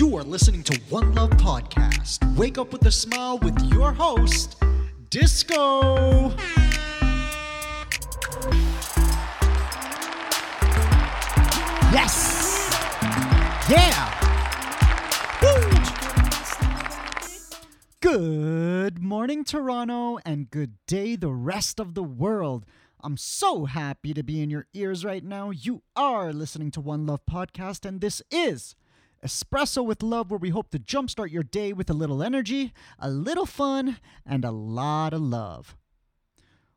You are listening to One Love Podcast. Wake up with a smile with your host, Disco. Yes! Yeah! Woo! Good morning, Toronto, and good day, the rest of the world. I'm so happy to be in your ears right now. You are listening to One Love Podcast, and this is Espresso with Love, where we hope to jumpstart your day with a little energy, a little fun, and a lot of love.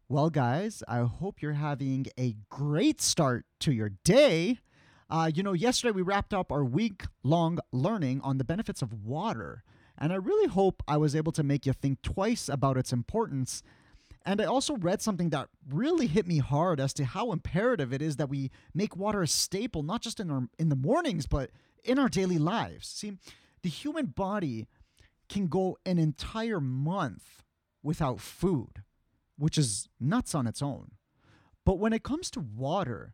Well, guys, I hope you're having a great start to your day. Uh, you know, yesterday we wrapped up our week long learning on the benefits of water, and I really hope I was able to make you think twice about its importance. And I also read something that really hit me hard as to how imperative it is that we make water a staple, not just in our in the mornings, but in our daily lives. See, the human body can go an entire month without food, which is nuts on its own. But when it comes to water,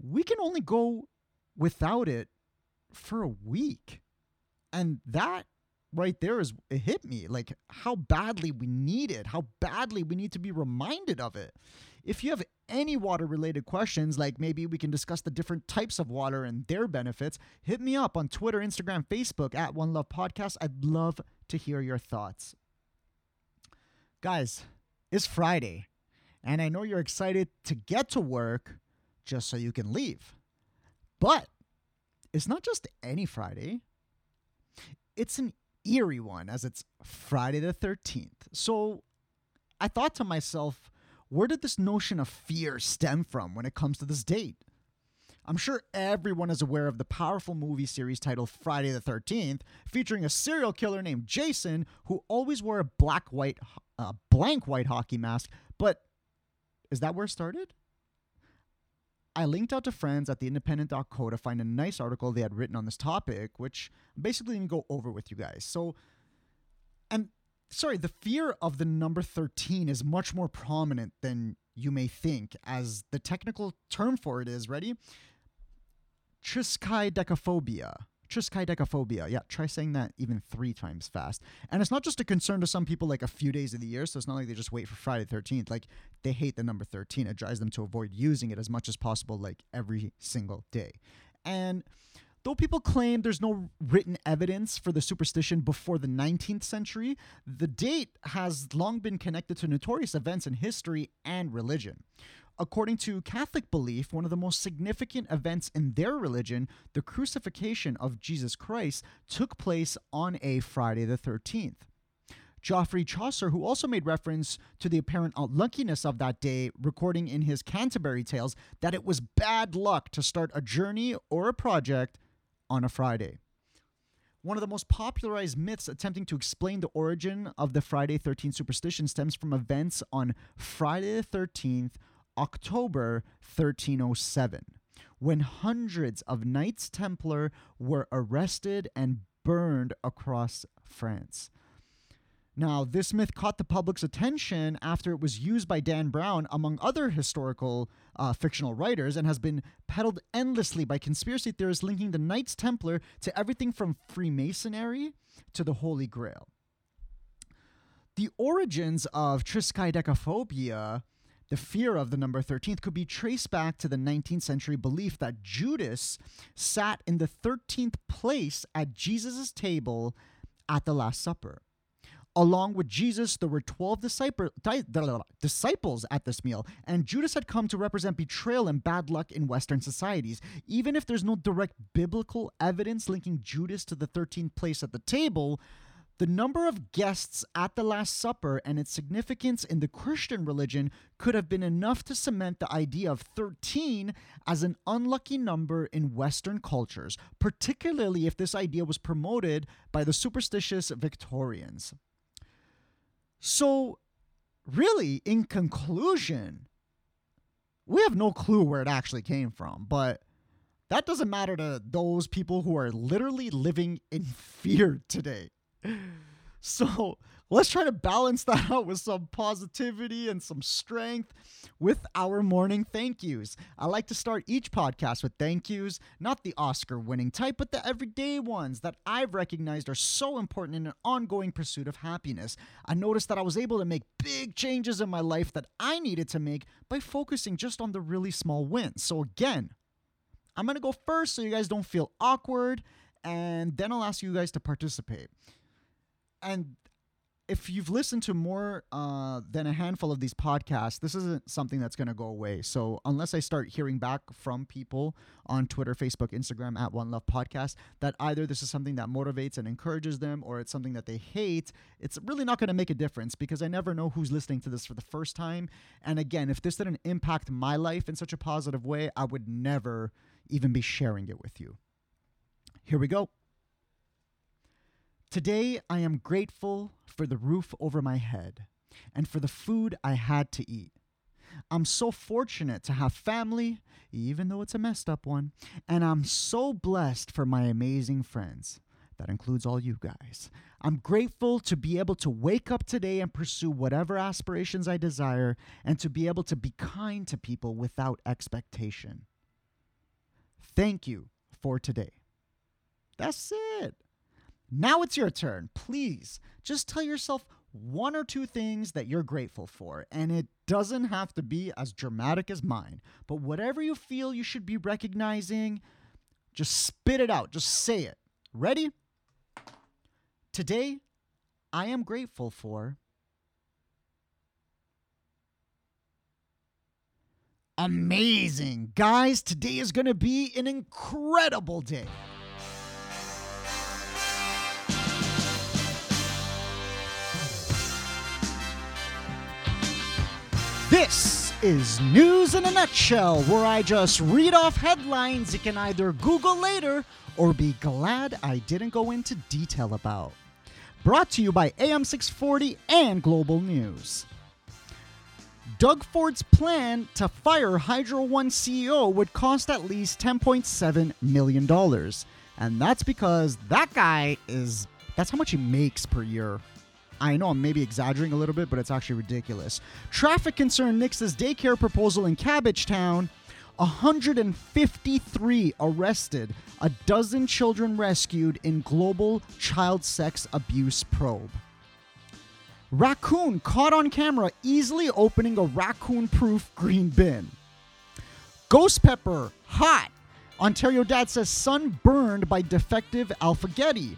we can only go without it for a week. And that right there is it hit me like how badly we need it, how badly we need to be reminded of it. If you have any water related questions, like maybe we can discuss the different types of water and their benefits, hit me up on Twitter, Instagram, Facebook at One Love Podcast. I'd love to hear your thoughts. Guys, it's Friday, and I know you're excited to get to work just so you can leave. But it's not just any Friday, it's an eerie one as it's Friday the 13th. So I thought to myself, where did this notion of fear stem from when it comes to this date? I'm sure everyone is aware of the powerful movie series titled Friday the 13th, featuring a serial killer named Jason who always wore a black white uh, blank white hockey mask. But is that where it started? I linked out to friends at the independent.co to find a nice article they had written on this topic, which I'm basically going to go over with you guys. So, and sorry, the fear of the number 13 is much more prominent than you may think, as the technical term for it is ready? Triskaidekaphobia. Triskaidekaphobia. Yeah, try saying that even three times fast. And it's not just a concern to some people like a few days of the year, so it's not like they just wait for Friday 13th. Like they hate the number 13. It drives them to avoid using it as much as possible, like every single day. And Though people claim there's no written evidence for the superstition before the 19th century, the date has long been connected to notorious events in history and religion. According to Catholic belief, one of the most significant events in their religion, the crucifixion of Jesus Christ, took place on a Friday the 13th. Geoffrey Chaucer, who also made reference to the apparent unluckiness of that day, recording in his Canterbury Tales that it was bad luck to start a journey or a project on a Friday. One of the most popularized myths attempting to explain the origin of the Friday 13th superstition stems from events on Friday the 13th, October 1307, when hundreds of Knights Templar were arrested and burned across France. Now, this myth caught the public's attention after it was used by Dan Brown, among other historical uh, fictional writers, and has been peddled endlessly by conspiracy theorists linking the Knights Templar to everything from Freemasonry to the Holy Grail. The origins of triskaidekaphobia, the fear of the number 13th, could be traced back to the 19th century belief that Judas sat in the 13th place at Jesus' table at the Last Supper. Along with Jesus, there were 12 disciples at this meal, and Judas had come to represent betrayal and bad luck in Western societies. Even if there's no direct biblical evidence linking Judas to the 13th place at the table, the number of guests at the Last Supper and its significance in the Christian religion could have been enough to cement the idea of 13 as an unlucky number in Western cultures, particularly if this idea was promoted by the superstitious Victorians. So, really, in conclusion, we have no clue where it actually came from, but that doesn't matter to those people who are literally living in fear today. So, let's try to balance that out with some positivity and some strength with our morning thank yous. I like to start each podcast with thank yous, not the Oscar winning type, but the everyday ones that I've recognized are so important in an ongoing pursuit of happiness. I noticed that I was able to make big changes in my life that I needed to make by focusing just on the really small wins. So, again, I'm to go first so you guys don't feel awkward, and then I'll ask you guys to participate. And if you've listened to more uh, than a handful of these podcasts, this isn't something that's going to go away. So unless I start hearing back from people on Twitter, Facebook, Instagram at One Love Podcast that either this is something that motivates and encourages them, or it's something that they hate, it's really not going to make a difference because I never know who's listening to this for the first time. And again, if this didn't impact my life in such a positive way, I would never even be sharing it with you. Here we go. Today, I am grateful for the roof over my head and for the food I had to eat. I'm so fortunate to have family, even though it's a messed up one, and I'm so blessed for my amazing friends. That includes all you guys. I'm grateful to be able to wake up today and pursue whatever aspirations I desire and to be able to be kind to people without expectation. Thank you for today. That's it. Now it's your turn. Please just tell yourself one or two things that you're grateful for. And it doesn't have to be as dramatic as mine, but whatever you feel you should be recognizing, just spit it out. Just say it. Ready? Today, I am grateful for. Amazing. Guys, today is going to be an incredible day. This is News in a Nutshell, where I just read off headlines you can either Google later or be glad I didn't go into detail about. Brought to you by AM640 and Global News. Doug Ford's plan to fire Hydro One CEO would cost at least $10.7 million. And that's because that guy is, that's how much he makes per year. I know I'm maybe exaggerating a little bit, but it's actually ridiculous. Traffic concern nixes daycare proposal in Cabbagetown. 153 arrested, a dozen children rescued in global child sex abuse probe. Raccoon caught on camera easily opening a raccoon proof green bin. Ghost pepper, hot. Ontario dad says son burned by defective Alphagetti.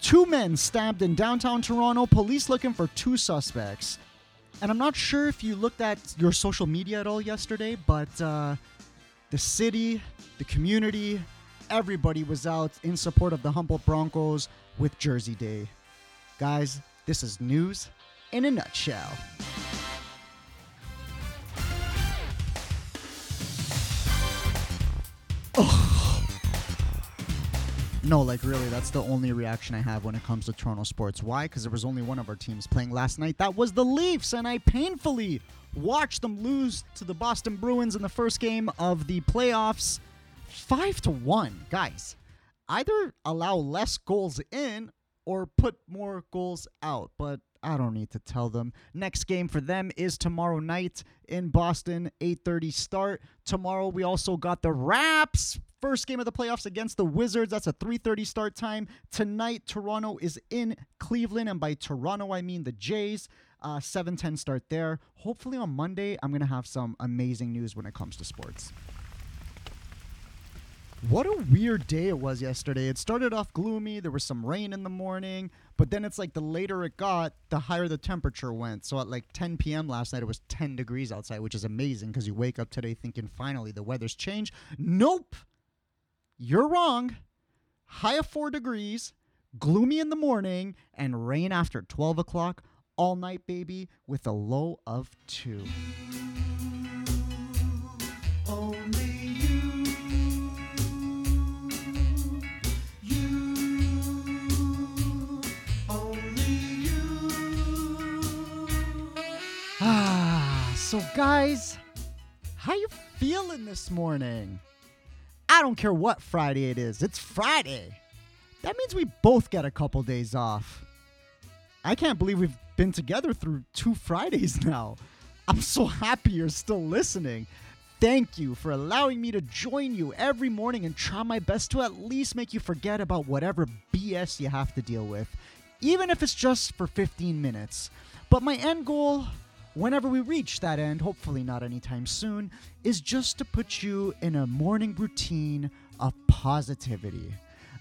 Two men stabbed in downtown Toronto, police looking for two suspects. And I'm not sure if you looked at your social media at all yesterday, but uh, the city, the community, everybody was out in support of the Humboldt Broncos with Jersey Day. Guys, this is news in a nutshell. Oh. No, like really, that's the only reaction I have when it comes to Toronto sports. Why? Because there was only one of our teams playing last night. That was the Leafs, and I painfully watched them lose to the Boston Bruins in the first game of the playoffs, five to one. Guys, either allow less goals in or put more goals out. But I don't need to tell them. Next game for them is tomorrow night in Boston, 8:30 start. Tomorrow we also got the Raps first game of the playoffs against the Wizards. That's a 3:30 start time. Tonight Toronto is in Cleveland and by Toronto I mean the Jays. Uh 7:10 start there. Hopefully on Monday I'm going to have some amazing news when it comes to sports. What a weird day it was yesterday. It started off gloomy. There was some rain in the morning, but then it's like the later it got, the higher the temperature went. So at like 10 p.m. last night, it was 10 degrees outside, which is amazing because you wake up today thinking finally the weather's changed. Nope. You're wrong. High of four degrees, gloomy in the morning, and rain after 12 o'clock all night, baby, with a low of two. Only guys, how you feeling this morning? I don't care what Friday it is. It's Friday. That means we both get a couple days off. I can't believe we've been together through two Fridays now. I'm so happy you're still listening. Thank you for allowing me to join you every morning and try my best to at least make you forget about whatever BS you have to deal with, even if it's just for 15 minutes. But my end goal, whenever we reach that end, hopefully not anytime soon, is just to put you in a morning routine of positivity.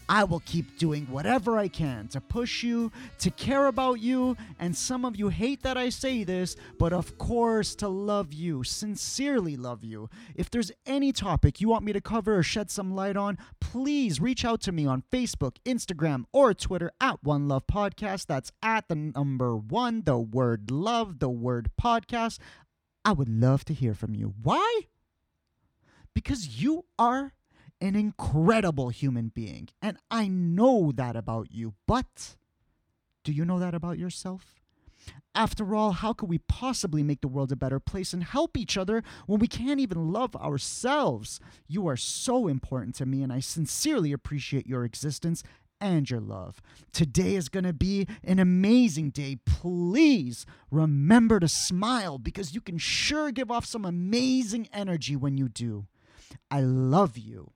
I will keep doing whatever I can to push you, to care about you, and some of you hate that I say this, but of course to love you, sincerely love you. If there's any topic you want me to cover or shed some light on, please reach out to me on Facebook, Instagram, or Twitter at One Love Podcast. That's at the number one, the word love, the word podcast. I would love to hear from you. Why? Because you are an incredible human being. And I know that about you. But do you know that about yourself? After all, how could we possibly make the world a better place and help each other when we can't even love ourselves? You are so important to me, and I sincerely appreciate your existence and your love. Today is going to be an amazing day. Please remember to smile because you can sure give off some amazing energy when you do. I love you.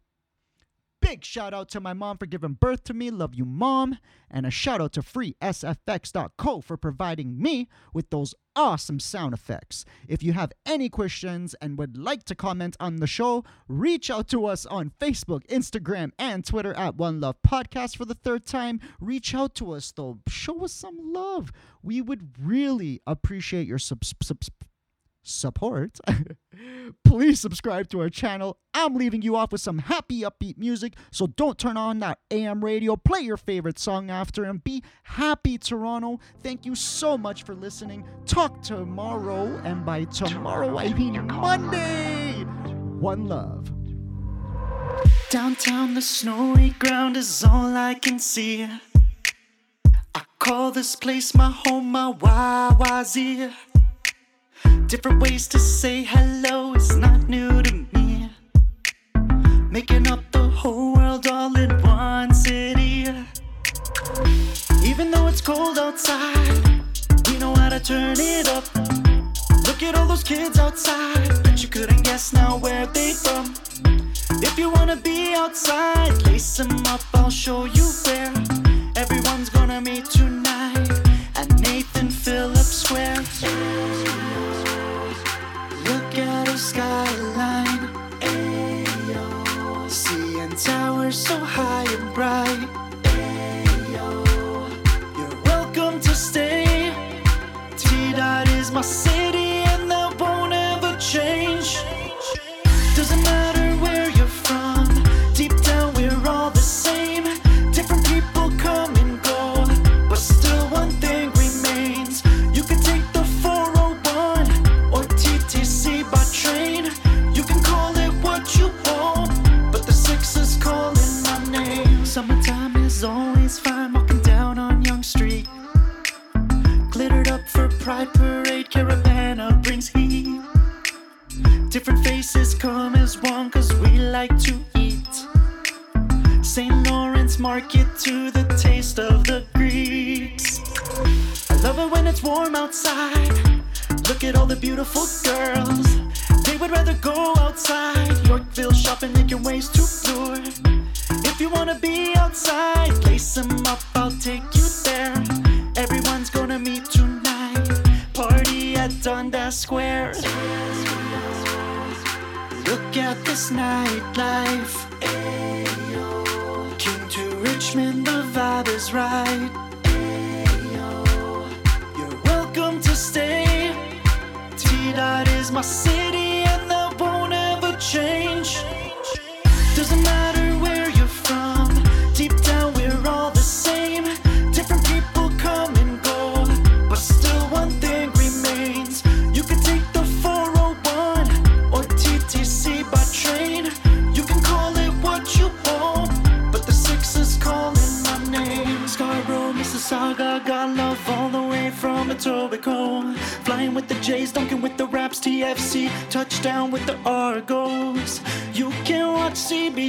Big shout out to my mom for giving birth to me. Love you, mom. And a shout out to freesfx.co for providing me with those awesome sound effects. If you have any questions and would like to comment on the show, reach out to us on Facebook, Instagram, and Twitter at One Love Podcast for the third time. Reach out to us though. Show us some love. We would really appreciate your subs- subs- support, please subscribe to our channel. I'm leaving you off with some happy, upbeat music, so don't turn on that AM radio. Play your favorite song after and be happy, Toronto. Thank you so much for listening. Talk tomorrow, and by tomorrow, I mean Monday. One love. Downtown, the snowy ground is all I can see. I call this place my home, my YYZ. Different ways to say hello is not new to me. Making up the whole world all in one city. Even though it's cold outside, we know how to turn it up. Look at all those kids outside, but you couldn't guess now where they from. If you wanna be outside, lace them up, I'll show you where. Everyone's gonna meet tonight at Nathan Phillips Square. Skyline. Ayo. Seeing towers so high and bright. Ayo. You're welcome to stay. T Dot is my city come as one, cause we like to eat. St. Lawrence Market to the taste of the Greeks. I love it when it's warm outside. Look at all the beautiful girls. They would rather go outside. Yorkville shopping, making ways to lure. If you wanna be outside, nightlife. Ayo. King to Richmond, the vibe is right. Ayo. You're welcome to stay. T Dot is my city,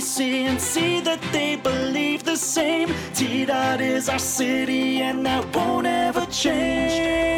And see that they believe the same. T Dot is our city, and that won't ever change.